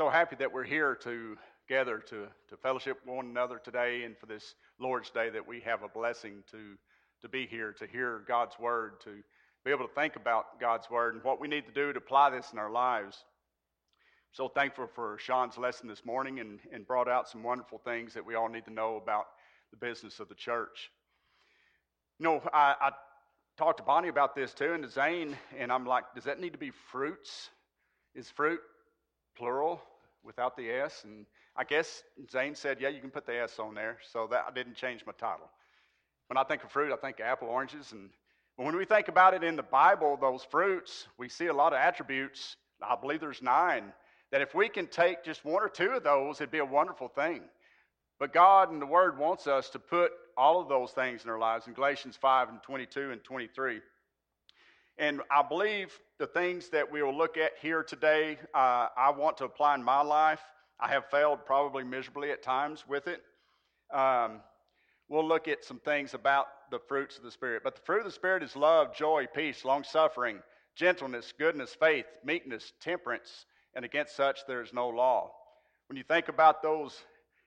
so happy that we're here to gather to, to fellowship one another today and for this Lord's Day that we have a blessing to, to be here, to hear God's Word, to be able to think about God's Word and what we need to do to apply this in our lives. So thankful for Sean's lesson this morning and, and brought out some wonderful things that we all need to know about the business of the church. You know, I, I talked to Bonnie about this too, and to Zane, and I'm like, does that need to be fruits? Is fruit plural without the S. And I guess Zane said, yeah, you can put the S on there. So that I didn't change my title. When I think of fruit, I think apple, oranges. And when we think about it in the Bible, those fruits, we see a lot of attributes. I believe there's nine. That if we can take just one or two of those, it'd be a wonderful thing. But God and the Word wants us to put all of those things in our lives in Galatians 5 and 22 and 23. And I believe the things that we will look at here today, uh, I want to apply in my life. I have failed probably miserably at times with it. Um, we'll look at some things about the fruits of the Spirit. But the fruit of the Spirit is love, joy, peace, long suffering, gentleness, goodness, faith, meekness, temperance, and against such there is no law. When you think about those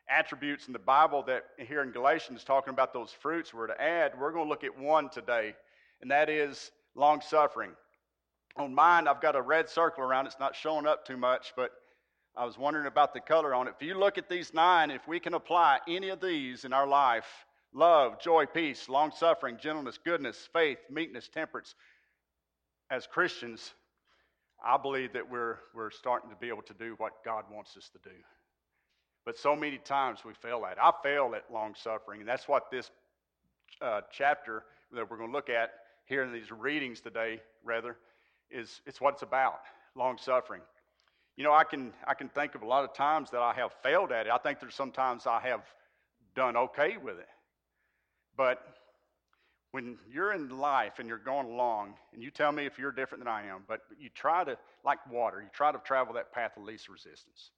attributes in the Bible that here in Galatians talking about those fruits we're to add, we're going to look at one today, and that is long suffering. On mine, I've got a red circle around. It's not showing up too much, but I was wondering about the color on it. If you look at these nine, if we can apply any of these in our life love, joy, peace, long suffering, gentleness, goodness, faith, meekness, temperance as Christians, I believe that we're, we're starting to be able to do what God wants us to do. But so many times we fail at. I fail at long suffering, and that's what this uh, chapter that we're going to look at here in these readings today, rather, is it's what it's about long suffering. You know, I can, I can think of a lot of times that I have failed at it. I think there's sometimes I have done okay with it. But when you're in life and you're going along, and you tell me if you're different than I am, but you try to, like water, you try to travel that path of least resistance.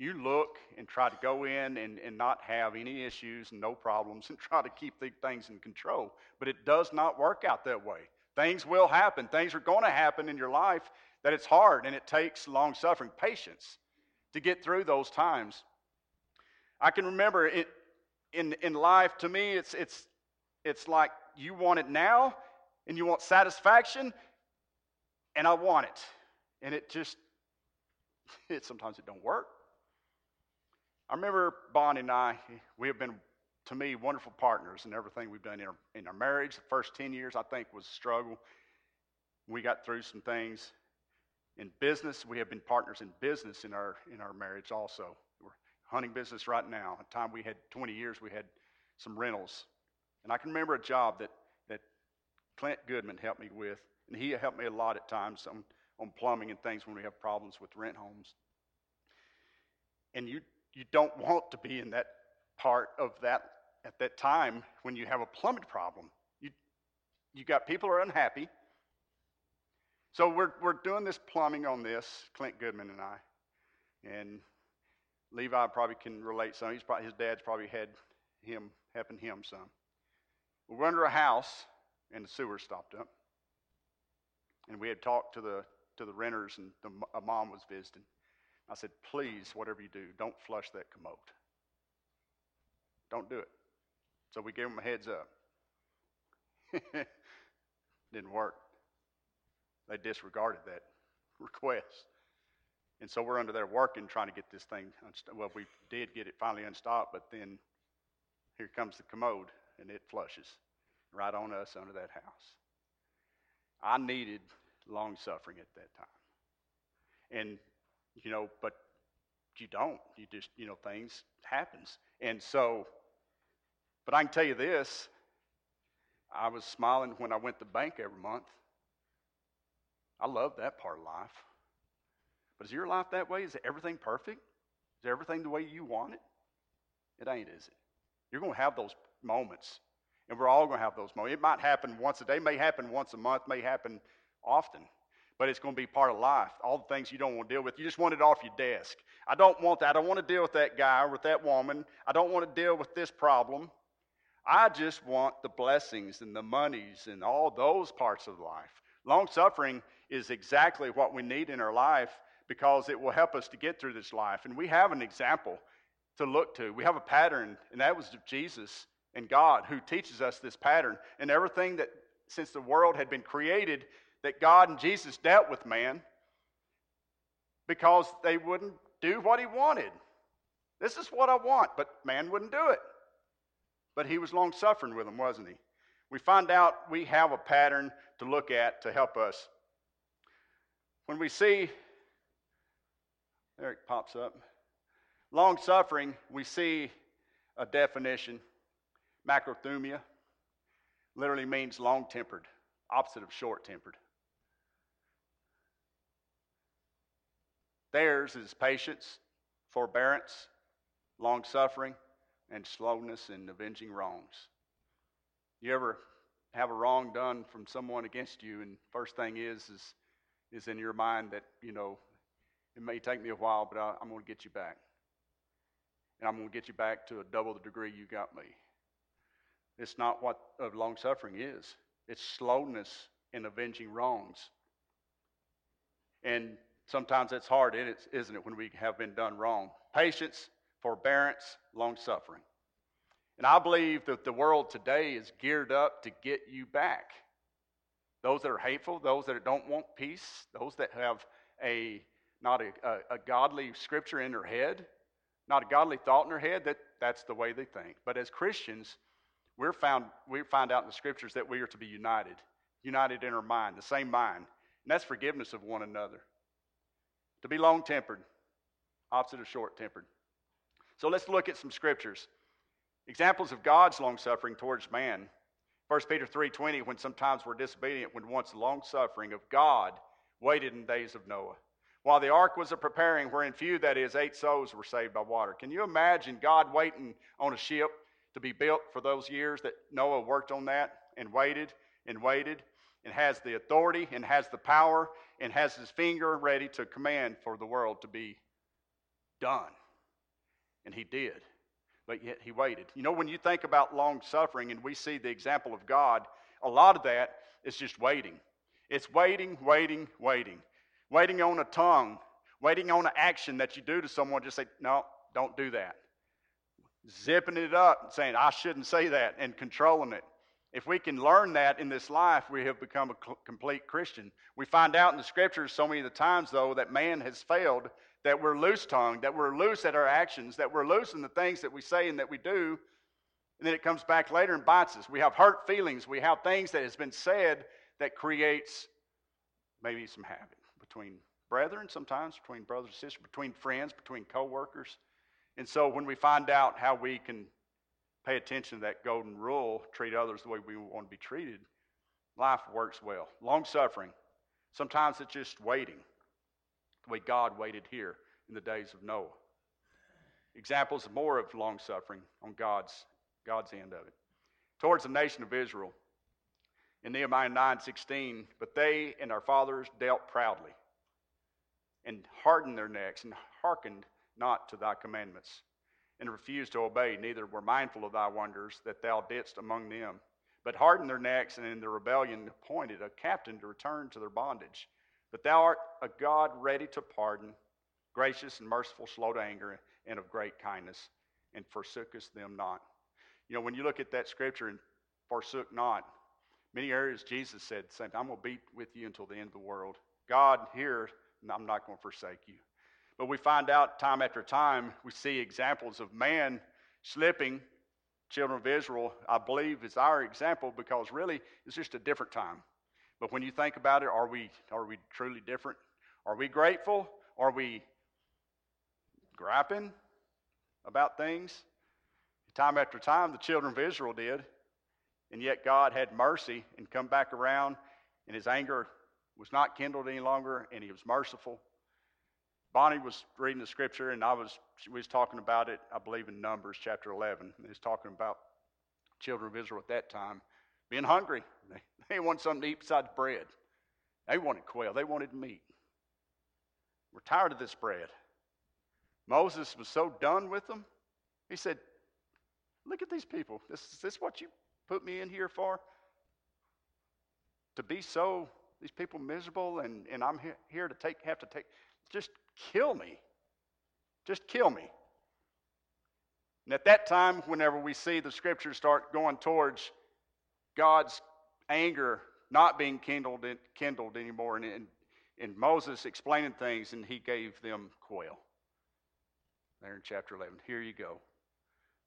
You look and try to go in and, and not have any issues and no problems and try to keep the things in control. But it does not work out that way. Things will happen. Things are going to happen in your life that it's hard and it takes long suffering, patience to get through those times. I can remember it, in, in life, to me, it's, it's, it's like you want it now and you want satisfaction, and I want it. And it just, it, sometimes it don't work. I remember Bonnie and I, we have been, to me, wonderful partners in everything we've done in our, in our marriage. The first 10 years, I think, was a struggle. We got through some things. In business, we have been partners in business in our, in our marriage also. We're hunting business right now. At the time we had 20 years, we had some rentals. And I can remember a job that, that Clint Goodman helped me with, and he helped me a lot at times on, on plumbing and things when we have problems with rent homes. And you you don't want to be in that part of that at that time when you have a plumbing problem. You, you got people are unhappy. So we're, we're doing this plumbing on this, Clint Goodman and I. And Levi probably can relate some. He's probably, his dad's probably had him helping him some. We are under a house and the sewer stopped up. And we had talked to the to the renters and the, a mom was visiting. I said, please, whatever you do, don't flush that commode. Don't do it. So we gave them a heads up. Didn't work. They disregarded that request. And so we're under there working, trying to get this thing. Well, we did get it finally unstopped, but then here comes the commode, and it flushes right on us under that house. I needed long suffering at that time. And you know, but you don't. You just, you know, things happens. And so, but I can tell you this, I was smiling when I went to the bank every month. I love that part of life. But is your life that way? Is everything perfect? Is everything the way you want it? It ain't, is it? You're going to have those moments. And we're all going to have those moments. It might happen once a day, may happen once a month, may happen often but it's going to be part of life. All the things you don't want to deal with, you just want it off your desk. I don't want that. I don't want to deal with that guy or with that woman. I don't want to deal with this problem. I just want the blessings and the monies and all those parts of life. Long suffering is exactly what we need in our life because it will help us to get through this life. And we have an example to look to. We have a pattern, and that was Jesus and God who teaches us this pattern. And everything that, since the world had been created, that God and Jesus dealt with man because they wouldn't do what he wanted. This is what I want, but man wouldn't do it. But he was long suffering with them, wasn't he? We find out we have a pattern to look at to help us. When we see, there it pops up, long suffering, we see a definition. Macrothumia literally means long tempered, opposite of short tempered. Theirs is patience, forbearance, long suffering, and slowness in avenging wrongs. You ever have a wrong done from someone against you, and first thing is is is in your mind that you know it may take me a while, but I, I'm going to get you back, and I'm going to get you back to a double the degree you got me. It's not what long suffering is. It's slowness in avenging wrongs. And sometimes it's hard, isn't it, when we have been done wrong? Patience, forbearance, long suffering. And I believe that the world today is geared up to get you back. Those that are hateful, those that don't want peace, those that have a not a, a, a godly scripture in their head, not a godly thought in their head, that, that's the way they think. But as Christians, we're found, we find out in the scriptures that we are to be united, united in our mind, the same mind. And that's forgiveness of one another. To be long tempered, opposite of short tempered. So let's look at some scriptures. Examples of God's long suffering towards man. 1 Peter 3:20, when sometimes we're disobedient, when once long suffering of God waited in days of Noah. While the ark was a preparing, wherein few, that is, eight souls were saved by water. Can you imagine God waiting on a ship to be built for those years that Noah worked on that and waited and waited and has the authority and has the power and has his finger ready to command for the world to be done? And he did but yet he waited. You know, when you think about long suffering and we see the example of God, a lot of that is just waiting. It's waiting, waiting, waiting. Waiting on a tongue, waiting on an action that you do to someone, just say, no, don't do that. Zipping it up and saying, I shouldn't say that, and controlling it. If we can learn that in this life, we have become a complete Christian. We find out in the scriptures so many of the times, though, that man has failed that we're loose tongued, that we're loose at our actions, that we're loose in the things that we say and that we do. And then it comes back later and bites us. We have hurt feelings. We have things that has been said that creates maybe some habit between brethren, sometimes between brothers and sisters, between friends, between coworkers. And so when we find out how we can pay attention to that golden rule, treat others the way we want to be treated, life works well. Long suffering. Sometimes it's just waiting the way God waited here in the days of Noah. Examples more of long suffering on God's, God's end of it. Towards the nation of Israel, in Nehemiah 9:16, but they and our fathers dealt proudly and hardened their necks and hearkened not to thy commandments and refused to obey, neither were mindful of thy wonders that thou didst among them, but hardened their necks and in their rebellion appointed a captain to return to their bondage. But thou art a God ready to pardon, gracious and merciful, slow to anger, and of great kindness, and forsookest them not. You know, when you look at that scripture and forsook not, many areas Jesus said, I'm going to be with you until the end of the world. God here, I'm not going to forsake you. But we find out time after time, we see examples of man slipping. Children of Israel, I believe, is our example because really it's just a different time. But when you think about it, are we, are we truly different? Are we grateful? Are we griping about things? Time after time, the children of Israel did. And yet God had mercy and come back around, and his anger was not kindled any longer, and he was merciful. Bonnie was reading the scripture, and I was we was talking about it, I believe in Numbers chapter 11. He was talking about children of Israel at that time being hungry. They, they wanted something to eat besides bread. They wanted quail. They wanted meat. We're tired of this bread. Moses was so done with them. He said, Look at these people. This, is this what you put me in here for? To be so, these people miserable, and, and I'm here to take, have to take, just kill me. Just kill me. And at that time, whenever we see the scriptures start going towards God's anger not being kindled, kindled anymore, and, and, and Moses explaining things, and he gave them quail. There in chapter 11. Here you go.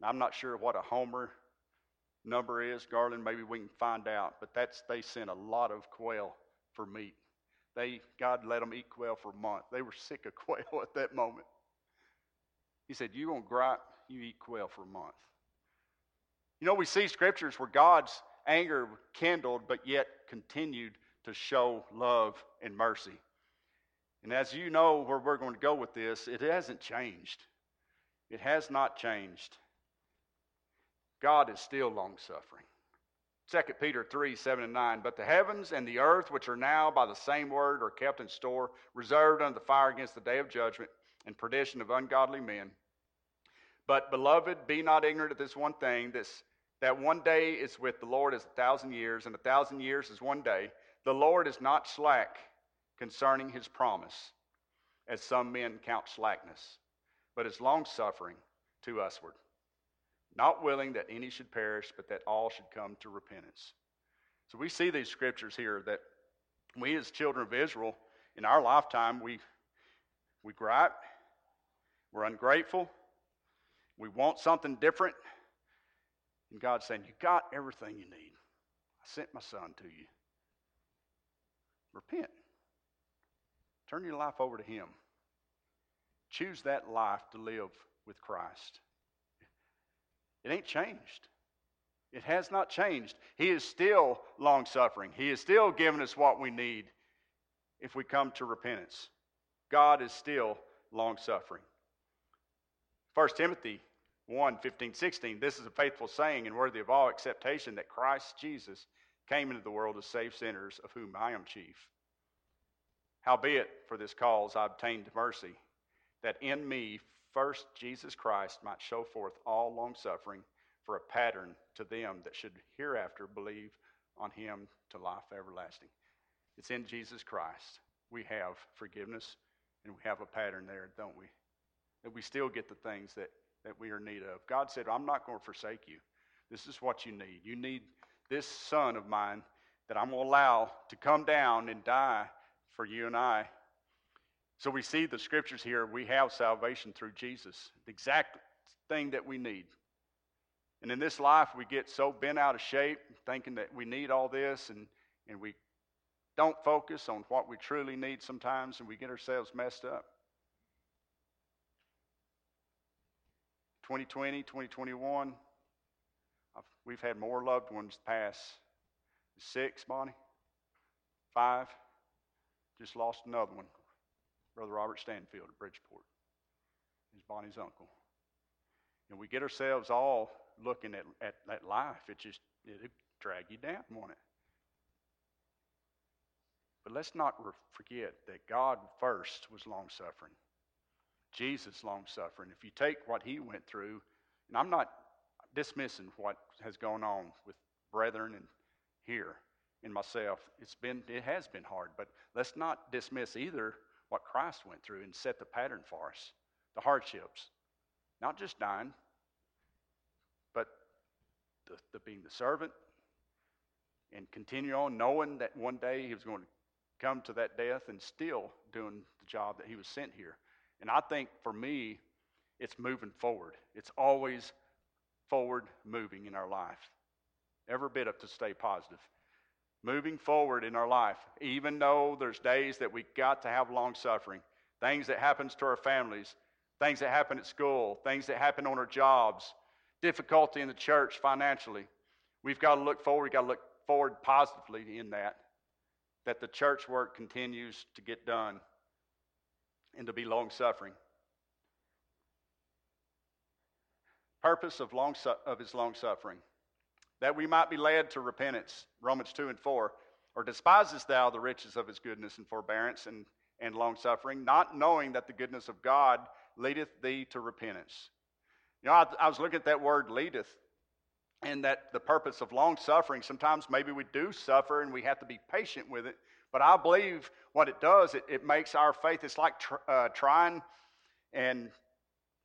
Now, I'm not sure what a homer number is, Garland. Maybe we can find out. But that's they sent a lot of quail for meat. They God let them eat quail for a month. They were sick of quail at that moment. He said, "You gonna gripe? You eat quail for a month." You know, we see scriptures where God's anger kindled, but yet continued to show love and mercy. And as you know where we're going to go with this, it hasn't changed. It has not changed. God is still long suffering. 2 Peter 3 7 and 9. But the heavens and the earth, which are now by the same word, are kept in store, reserved unto the fire against the day of judgment and perdition of ungodly men. But, beloved, be not ignorant of this one thing this, that one day is with the Lord as a thousand years, and a thousand years is one day. The Lord is not slack concerning his promise, as some men count slackness, but is longsuffering to usward not willing that any should perish, but that all should come to repentance. So we see these scriptures here that we as children of Israel, in our lifetime, we, we gripe, we're ungrateful, we want something different. And God's saying, You got everything you need. I sent my son to you. Repent. Turn your life over to Him. Choose that life to live with Christ. It ain't changed. It has not changed. He is still long suffering. He is still giving us what we need if we come to repentance. God is still long suffering. 1 Timothy 1 15, 16. This is a faithful saying and worthy of all acceptation that Christ Jesus came into the world to save sinners, of whom I am chief. Howbeit, for this cause I obtained mercy, that in me first Jesus Christ might show forth all longsuffering for a pattern to them that should hereafter believe on him to life everlasting. It's in Jesus Christ. We have forgiveness and we have a pattern there, don't we? That we still get the things that, that we are in need of. God said, I'm not going to forsake you. This is what you need. You need this son of mine that I'm going to allow to come down and die for you and I so we see the scriptures here. We have salvation through Jesus, the exact thing that we need. And in this life, we get so bent out of shape, thinking that we need all this, and, and we don't focus on what we truly need sometimes, and we get ourselves messed up. 2020, 2021, I've, we've had more loved ones pass. Six, Bonnie? Five? Just lost another one Brother Robert Stanfield of Bridgeport. He's Bonnie's uncle. And we get ourselves all looking at, at, at life. It just, it'll drag you down, won't it? But let's not forget that God first was long suffering. Jesus long suffering. If you take what he went through, and I'm not dismissing what has gone on with brethren and here in myself, it's been it has been hard, but let's not dismiss either what Christ went through and set the pattern for us the hardships. Not just dying, but the, the being the servant and continue on knowing that one day he was going to come to that death and still doing the job that he was sent here. And I think for me, it's moving forward. It's always forward moving in our life. Every bit of to stay positive moving forward in our life, even though there's days that we got to have long suffering, things that happens to our families, things that happen at school, things that happen on our jobs, difficulty in the church financially. We've got to look forward, we've got to look forward positively in that, that the church work continues to get done and to be long suffering. Purpose of, long su- of his long suffering that we might be led to repentance. Romans 2 and 4. Or despisest thou the riches of his goodness and forbearance and, and long suffering, not knowing that the goodness of God leadeth thee to repentance? You know, I, I was looking at that word leadeth, and that the purpose of long suffering, sometimes maybe we do suffer and we have to be patient with it, But I believe what it does, it, it makes our faith, it's like tr- uh, trying and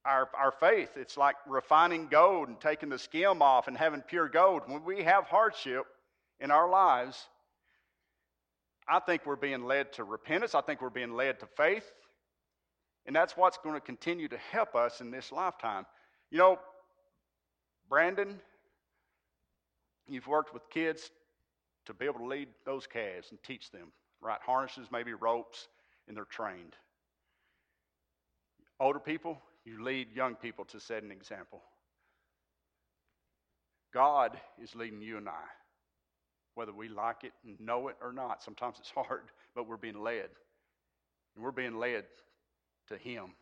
our, our faith, it's like refining gold and taking the skim off and having pure gold. When we have hardship in our lives, I think we're being led to repentance. I think we're being led to faith. And that's what's going to continue to help us in this lifetime. You know, Brandon, you've worked with kids to be able to lead those calves and teach them, right? Harnesses, maybe ropes, and they're trained. Older people, you lead young people to set an example. God is leading you and I, whether we like it know it or not. Sometimes it's hard, but we're being led. And we're being led to Him.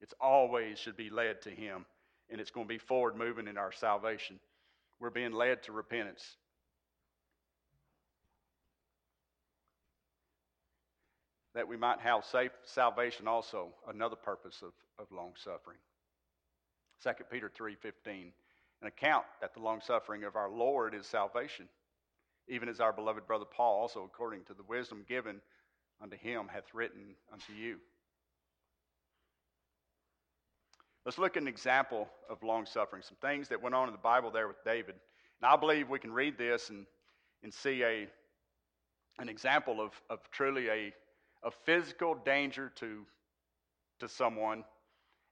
It's always should be led to Him, and it's going to be forward moving in our salvation. We're being led to repentance. That we might have safe salvation also, another purpose of, of long suffering. 2 Peter 3:15, an account that the long suffering of our Lord is salvation, even as our beloved brother Paul also according to the wisdom given unto him hath written unto you. Let's look at an example of long suffering, some things that went on in the Bible there with David. And I believe we can read this and, and see a, an example of, of truly a, a physical danger to, to someone,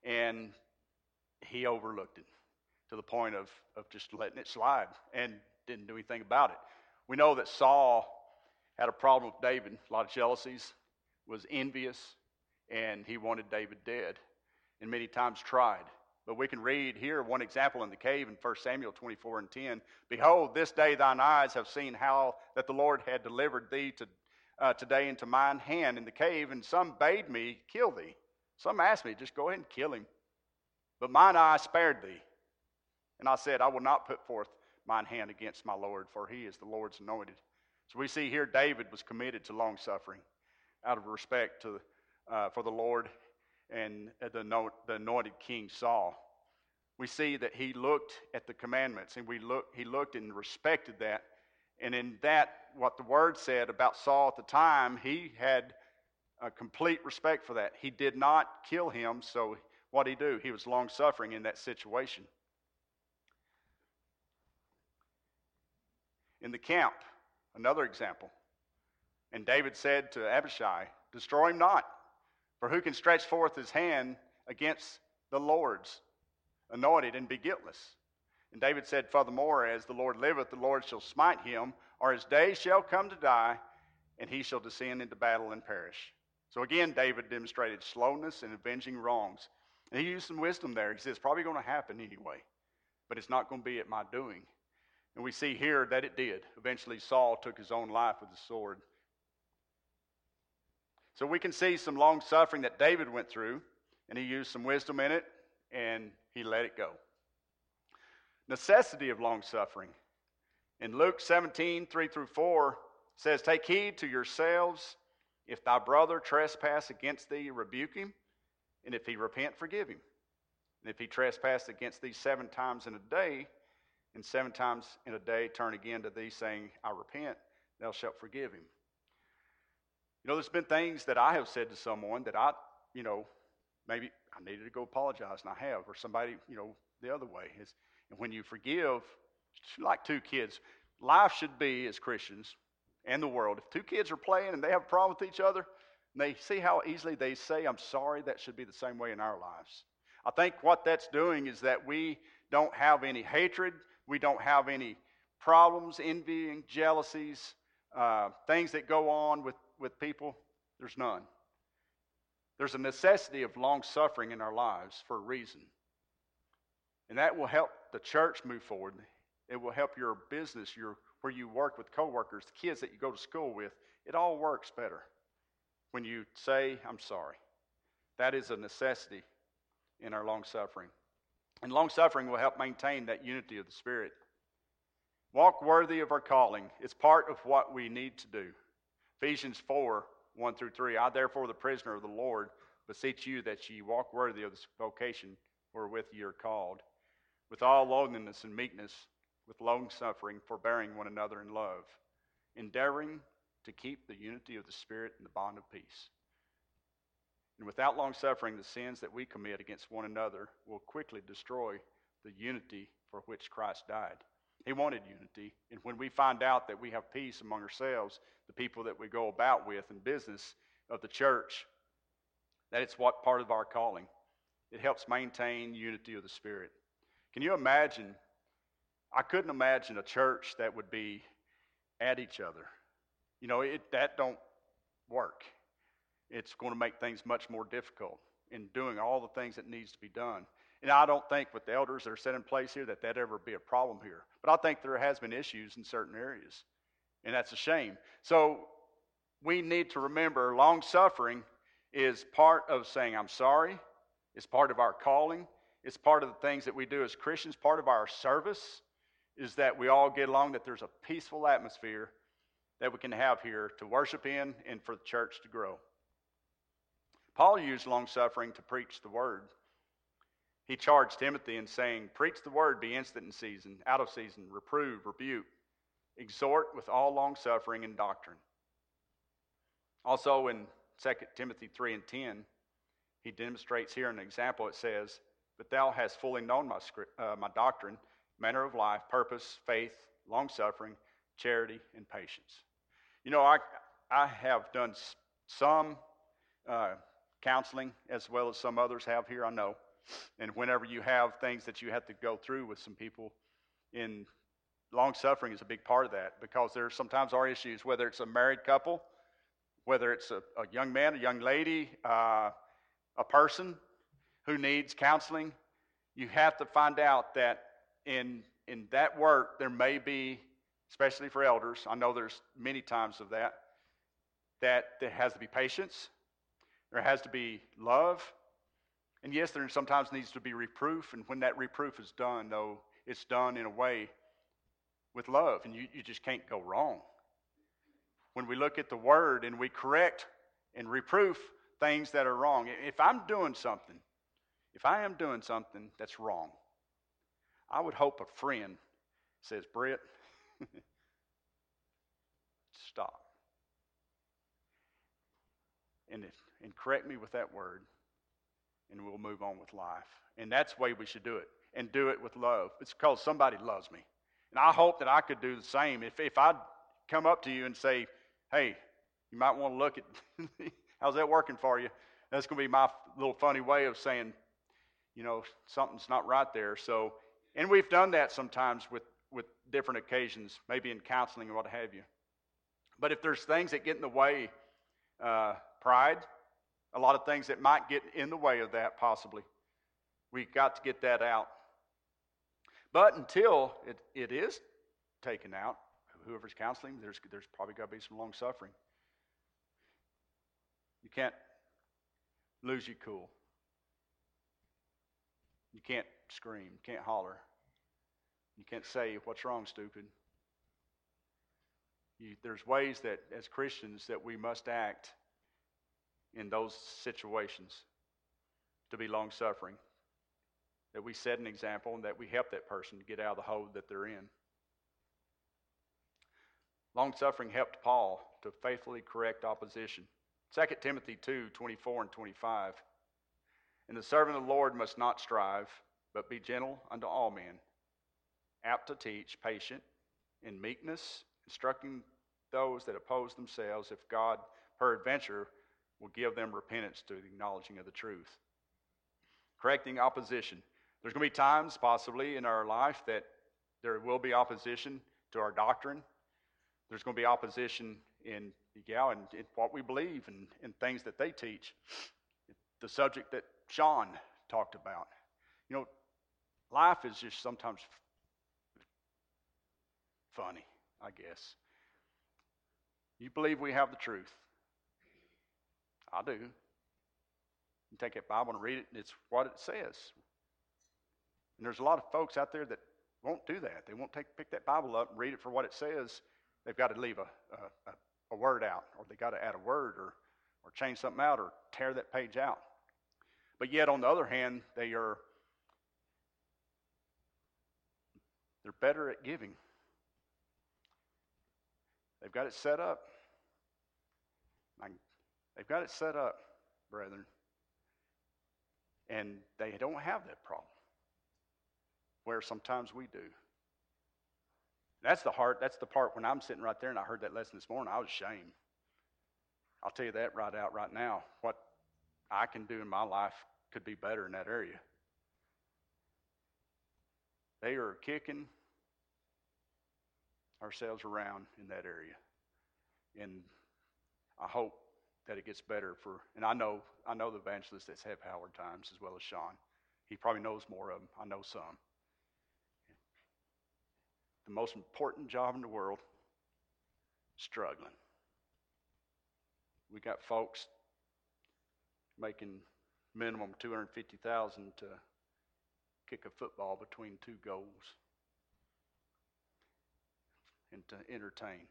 and he overlooked it to the point of, of just letting it slide and didn't do anything about it. We know that Saul had a problem with David, a lot of jealousies, was envious, and he wanted David dead and many times tried. But we can read here one example in the cave in 1 Samuel 24 and 10. Behold, this day thine eyes have seen how that the Lord had delivered thee to, uh, today into mine hand in the cave, and some bade me kill thee. Some asked me, just go ahead and kill him. But mine eye spared thee. And I said, I will not put forth mine hand against my Lord, for he is the Lord's anointed. So we see here David was committed to long suffering out of respect to, uh, for the Lord and the, the anointed king Saul. We see that he looked at the commandments and we look, he looked and respected that. And in that, what the word said about Saul at the time, he had a complete respect for that. He did not kill him, so what he do? He was long suffering in that situation. In the camp, another example. And David said to Abishai, Destroy him not. For who can stretch forth his hand against the Lord's anointed and be guiltless? And David said, Furthermore, as the Lord liveth, the Lord shall smite him, or his days shall come to die, and he shall descend into battle and perish. So again, David demonstrated slowness in avenging wrongs. And he used some wisdom there. He says, It's probably going to happen anyway, but it's not going to be at my doing. And we see here that it did. Eventually, Saul took his own life with the sword. So we can see some long suffering that David went through, and he used some wisdom in it, and he let it go. Necessity of long suffering. In Luke 17, 3 through 4, says, Take heed to yourselves. If thy brother trespass against thee, rebuke him. And if he repent, forgive him. And if he trespass against thee seven times in a day, and seven times in a day turn again to thee, saying, I repent, thou shalt forgive him. You know, there's been things that I have said to someone that I, you know, maybe I needed to go apologize, and I have, or somebody, you know, the other way. Is, and when you forgive, like two kids, life should be as Christians and the world. If two kids are playing and they have a problem with each other, and they see how easily they say, I'm sorry, that should be the same way in our lives. I think what that's doing is that we don't have any hatred, we don't have any problems, envying, jealousies, uh, things that go on with with people? There's none. There's a necessity of long suffering in our lives for a reason. And that will help the church move forward. It will help your business, your where you work with coworkers, the kids that you go to school with. It all works better when you say, I'm sorry. That is a necessity in our long suffering. And long suffering will help maintain that unity of the Spirit. Walk worthy of our calling. It's part of what we need to do. Ephesians 4 1 through 3. I, therefore, the prisoner of the Lord, beseech you that ye walk worthy of the vocation wherewith ye are called, with all lowliness and meekness, with long suffering, forbearing one another in love, endeavoring to keep the unity of the Spirit and the bond of peace. And without long suffering, the sins that we commit against one another will quickly destroy the unity for which Christ died. He wanted unity. And when we find out that we have peace among ourselves, the people that we go about with in business of the church, that it's what part of our calling. It helps maintain unity of the Spirit. Can you imagine? I couldn't imagine a church that would be at each other. You know, it, that don't work. It's going to make things much more difficult in doing all the things that needs to be done. And I don't think with the elders that are set in place here that that ever be a problem here. But I think there has been issues in certain areas, and that's a shame. So we need to remember long suffering is part of saying I'm sorry. It's part of our calling. It's part of the things that we do as Christians. Part of our service is that we all get along. That there's a peaceful atmosphere that we can have here to worship in and for the church to grow. Paul used long suffering to preach the word. He charged Timothy in saying, Preach the word, be instant in season, out of season, reprove, rebuke, exhort with all long suffering and doctrine. Also in 2 Timothy 3 and 10, he demonstrates here an example. It says, But thou hast fully known my, uh, my doctrine, manner of life, purpose, faith, long suffering, charity, and patience. You know, I, I have done some uh, counseling as well as some others have here, I know. And whenever you have things that you have to go through with some people, in long suffering is a big part of that because there sometimes are issues, whether it's a married couple, whether it's a, a young man, a young lady, uh, a person who needs counseling. You have to find out that in in that work there may be, especially for elders. I know there's many times of that. That there has to be patience there has to be love. And yes, there sometimes needs to be reproof. And when that reproof is done, though, it's done in a way with love. And you, you just can't go wrong. When we look at the word and we correct and reproof things that are wrong, if I'm doing something, if I am doing something that's wrong, I would hope a friend says, Britt, stop. And and correct me with that word, and we'll move on with life. And that's the way we should do it, and do it with love. It's because somebody loves me. And I hope that I could do the same. If, if I'd come up to you and say, hey, you might want to look at, how's that working for you? That's going to be my little funny way of saying, you know, something's not right there. So, and we've done that sometimes with, with different occasions, maybe in counseling and what have you. But if there's things that get in the way, uh, pride, a lot of things that might get in the way of that, possibly. We've got to get that out. But until it, it is taken out, whoever's counseling, there's, there's probably got to be some long suffering. You can't lose your cool. You can't scream. You can't holler. You can't say, What's wrong, stupid? You, there's ways that, as Christians, that we must act in those situations to be long suffering. That we set an example and that we help that person to get out of the hole that they're in. Long suffering helped Paul to faithfully correct opposition. 2 Timothy 2 24 and 25. And the servant of the Lord must not strive, but be gentle unto all men, apt to teach, patient, in meekness, instructing those that oppose themselves, if God peradventure will give them repentance to the acknowledging of the truth. Correcting opposition. There's going to be times, possibly, in our life that there will be opposition to our doctrine. There's going to be opposition in, yeah, in what we believe and, in things that they teach. The subject that Sean talked about. You know, life is just sometimes funny, I guess. You believe we have the truth. I do. You take that Bible and read it, and it's what it says. And there's a lot of folks out there that won't do that. They won't take, pick that Bible up and read it for what it says. They've got to leave a, a, a word out, or they've got to add a word, or, or change something out, or tear that page out. But yet, on the other hand, they are they're better at giving. They've got it set up. They've got it set up, brethren. And they don't have that problem. Where sometimes we do. That's the heart, that's the part when I'm sitting right there and I heard that lesson this morning, I was ashamed. I'll tell you that right out right now. What I can do in my life could be better in that area. They are kicking ourselves around in that area. And I hope that it gets better for and I know I know the evangelists that have Howard times as well as Sean. He probably knows more of them. I know some. The most important job in the world, struggling. We got folks making minimum 250,000 to kick a football between two goals and to entertain.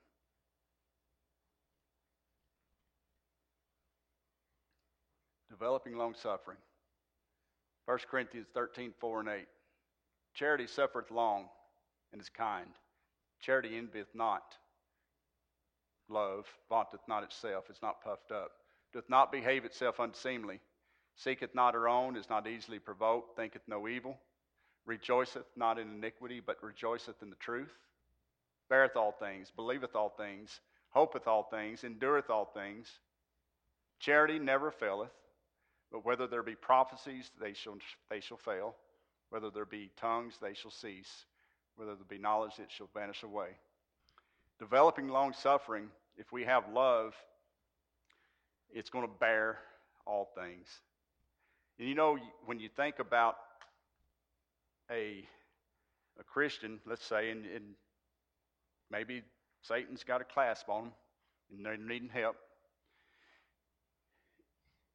Developing long suffering. 1 Corinthians 13, 4 and 8. Charity suffereth long and is kind. Charity envieth not. Love vaunteth not itself, is not puffed up, doth not behave itself unseemly, seeketh not her own, is not easily provoked, thinketh no evil, rejoiceth not in iniquity, but rejoiceth in the truth, beareth all things, believeth all things, hopeth all things, endureth all things. Charity never faileth, but whether there be prophecies, they shall, they shall fail. Whether there be tongues, they shall cease. Whether there be knowledge, it shall vanish away. Developing long suffering, if we have love, it's going to bear all things. And you know, when you think about a, a Christian, let's say, and, and maybe Satan's got a clasp on them and they're needing help,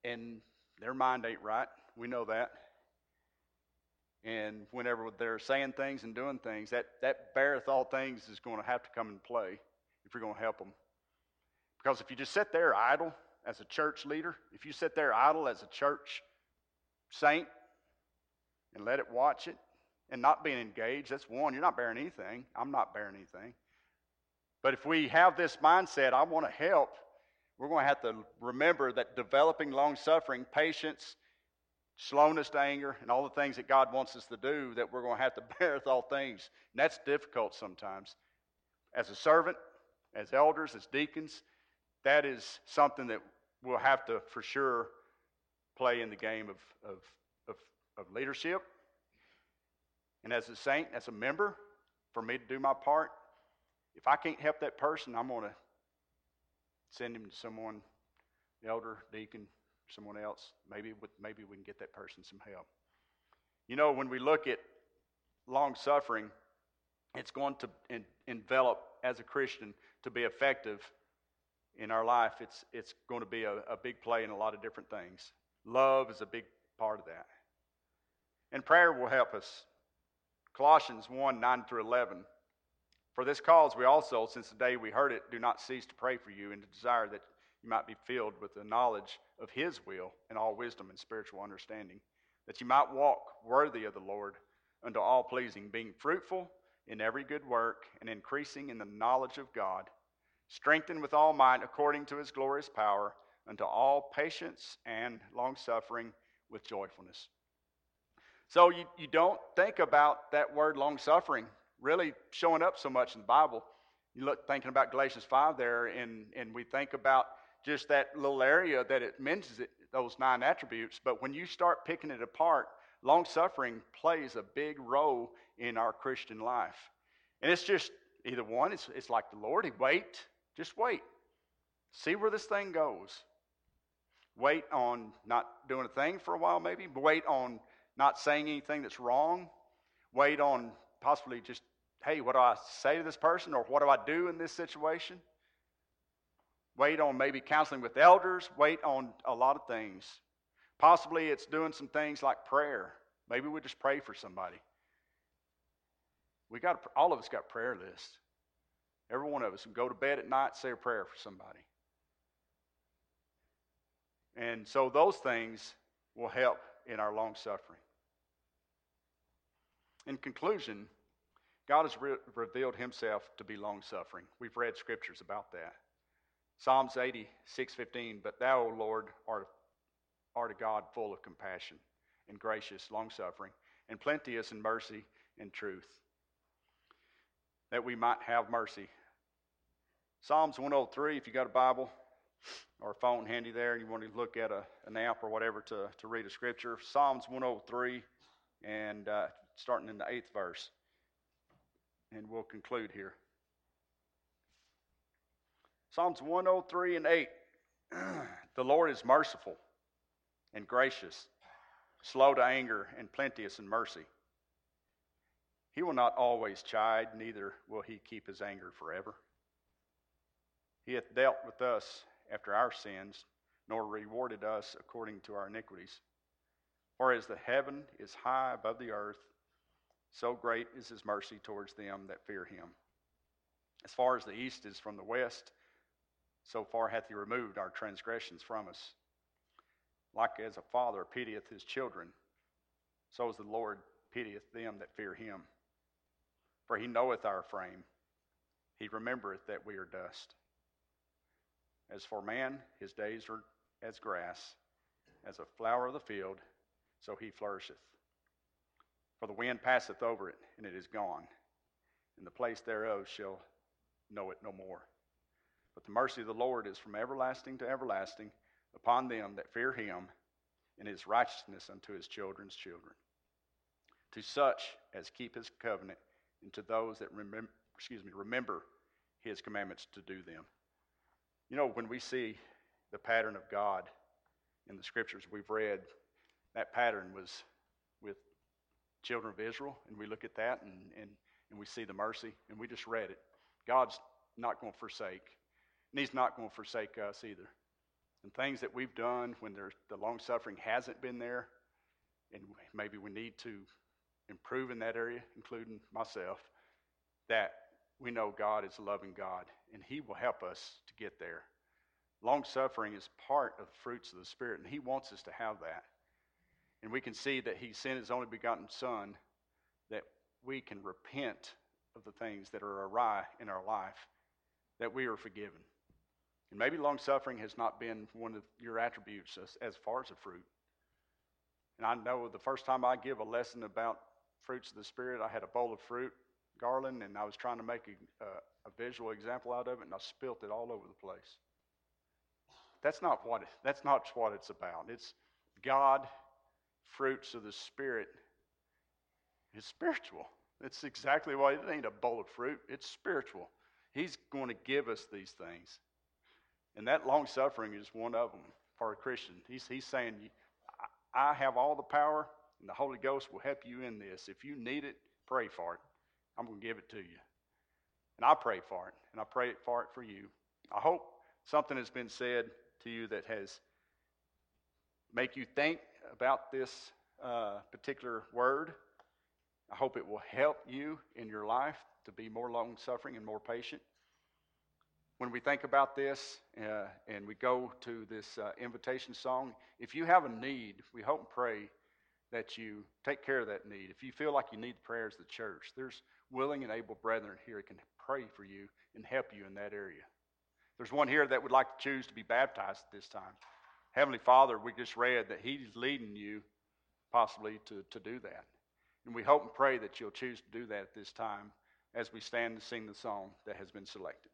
and their mind ain't right. We know that. And whenever they're saying things and doing things, that, that beareth all things is going to have to come in play if you're going to help them. Because if you just sit there idle as a church leader, if you sit there idle as a church saint and let it watch it and not being engaged, that's one. You're not bearing anything. I'm not bearing anything. But if we have this mindset, I want to help, we're going to have to remember that developing long suffering, patience, slowness to anger, and all the things that God wants us to do, that we're going to have to bear with all things. And that's difficult sometimes. As a servant, as elders, as deacons, that is something that we'll have to, for sure, play in the game of, of, of, of leadership. And as a saint, as a member, for me to do my part, if I can't help that person, I'm going to send him to someone, elder, deacon, someone else. Maybe, with, maybe we can get that person some help. You know, when we look at long suffering, it's going to en- envelop as a Christian to be effective in our life. It's, it's going to be a, a big play in a lot of different things. Love is a big part of that. And prayer will help us. Colossians 1 9 through 11. For this cause, we also, since the day we heard it, do not cease to pray for you and to desire that you might be filled with the knowledge of His will and all wisdom and spiritual understanding, that you might walk worthy of the Lord unto all pleasing, being fruitful in every good work and increasing in the knowledge of God, strengthened with all might according to His glorious power, unto all patience and long suffering with joyfulness. So you, you don't think about that word long suffering really showing up so much in the Bible. You look thinking about Galatians 5 there, and, and we think about just that little area that it mentions it, those nine attributes. But when you start picking it apart, long suffering plays a big role in our Christian life. And it's just either one, it's, it's like the Lord, He wait, just wait. See where this thing goes. Wait on not doing a thing for a while, maybe. Wait on not saying anything that's wrong. Wait on possibly just, hey, what do I say to this person or what do I do in this situation? Wait on maybe counseling with elders. Wait on a lot of things. Possibly it's doing some things like prayer. Maybe we just pray for somebody. We got all of us got prayer lists. Every one of us go to bed at night, say a prayer for somebody. And so those things will help in our long suffering. In conclusion, God has re- revealed himself to be long suffering. We've read scriptures about that. Psalms 86:15, but thou, O Lord, art, art a God full of compassion and gracious, long-suffering, and plenteous in mercy and truth, that we might have mercy. Psalms 103, if you got a Bible or phone handy there and you want to look at a, an app or whatever to, to read a scripture, Psalms 103 and uh, starting in the eighth verse. And we'll conclude here. Psalms 103 and 8. the Lord is merciful and gracious, slow to anger, and plenteous in mercy. He will not always chide, neither will he keep his anger forever. He hath dealt with us after our sins, nor rewarded us according to our iniquities. For as the heaven is high above the earth, so great is his mercy towards them that fear him. As far as the east is from the west, so far hath he removed our transgressions from us. Like as a father pitieth his children, so as the Lord pitieth them that fear him. For he knoweth our frame, he remembereth that we are dust. As for man, his days are as grass, as a flower of the field, so he flourisheth. For the wind passeth over it, and it is gone, and the place thereof shall know it no more. But the mercy of the Lord is from everlasting to everlasting upon them that fear him, and his righteousness unto his children's children. To such as keep his covenant, and to those that remember, excuse me, remember his commandments to do them. You know, when we see the pattern of God in the scriptures we've read, that pattern was with children of Israel, and we look at that and, and, and we see the mercy, and we just read it. God's not going to forsake, and He's not going to forsake us either. And things that we've done when the long suffering hasn't been there, and maybe we need to improve in that area, including myself, that we know God is a loving God, and He will help us to get there. Long suffering is part of the fruits of the Spirit, and He wants us to have that. And we can see that He sent His only begotten Son that we can repent of the things that are awry in our life, that we are forgiven. And maybe long suffering has not been one of your attributes as, as far as a fruit. And I know the first time I give a lesson about fruits of the Spirit, I had a bowl of fruit garland, and I was trying to make a, a visual example out of it, and I spilt it all over the place. That's not what that's not what it's about. It's God, fruits of the Spirit. It's spiritual. It's exactly what it ain't a bowl of fruit. It's spiritual. He's going to give us these things, and that long suffering is one of them for a Christian. He's he's saying, I have all the power, and the Holy Ghost will help you in this. If you need it, pray for it. I'm going to give it to you. And I pray for it, and I pray for it for you. I hope something has been said to you that has make you think about this uh, particular word. I hope it will help you in your life to be more long suffering and more patient. When we think about this uh, and we go to this uh, invitation song, if you have a need, we hope and pray that you take care of that need. If you feel like you need the prayers of the church, there's willing and able brethren here who can pray for you and help you in that area. There's one here that would like to choose to be baptized at this time. Heavenly Father, we just read that He's leading you possibly to, to do that. And we hope and pray that you'll choose to do that at this time as we stand to sing the song that has been selected.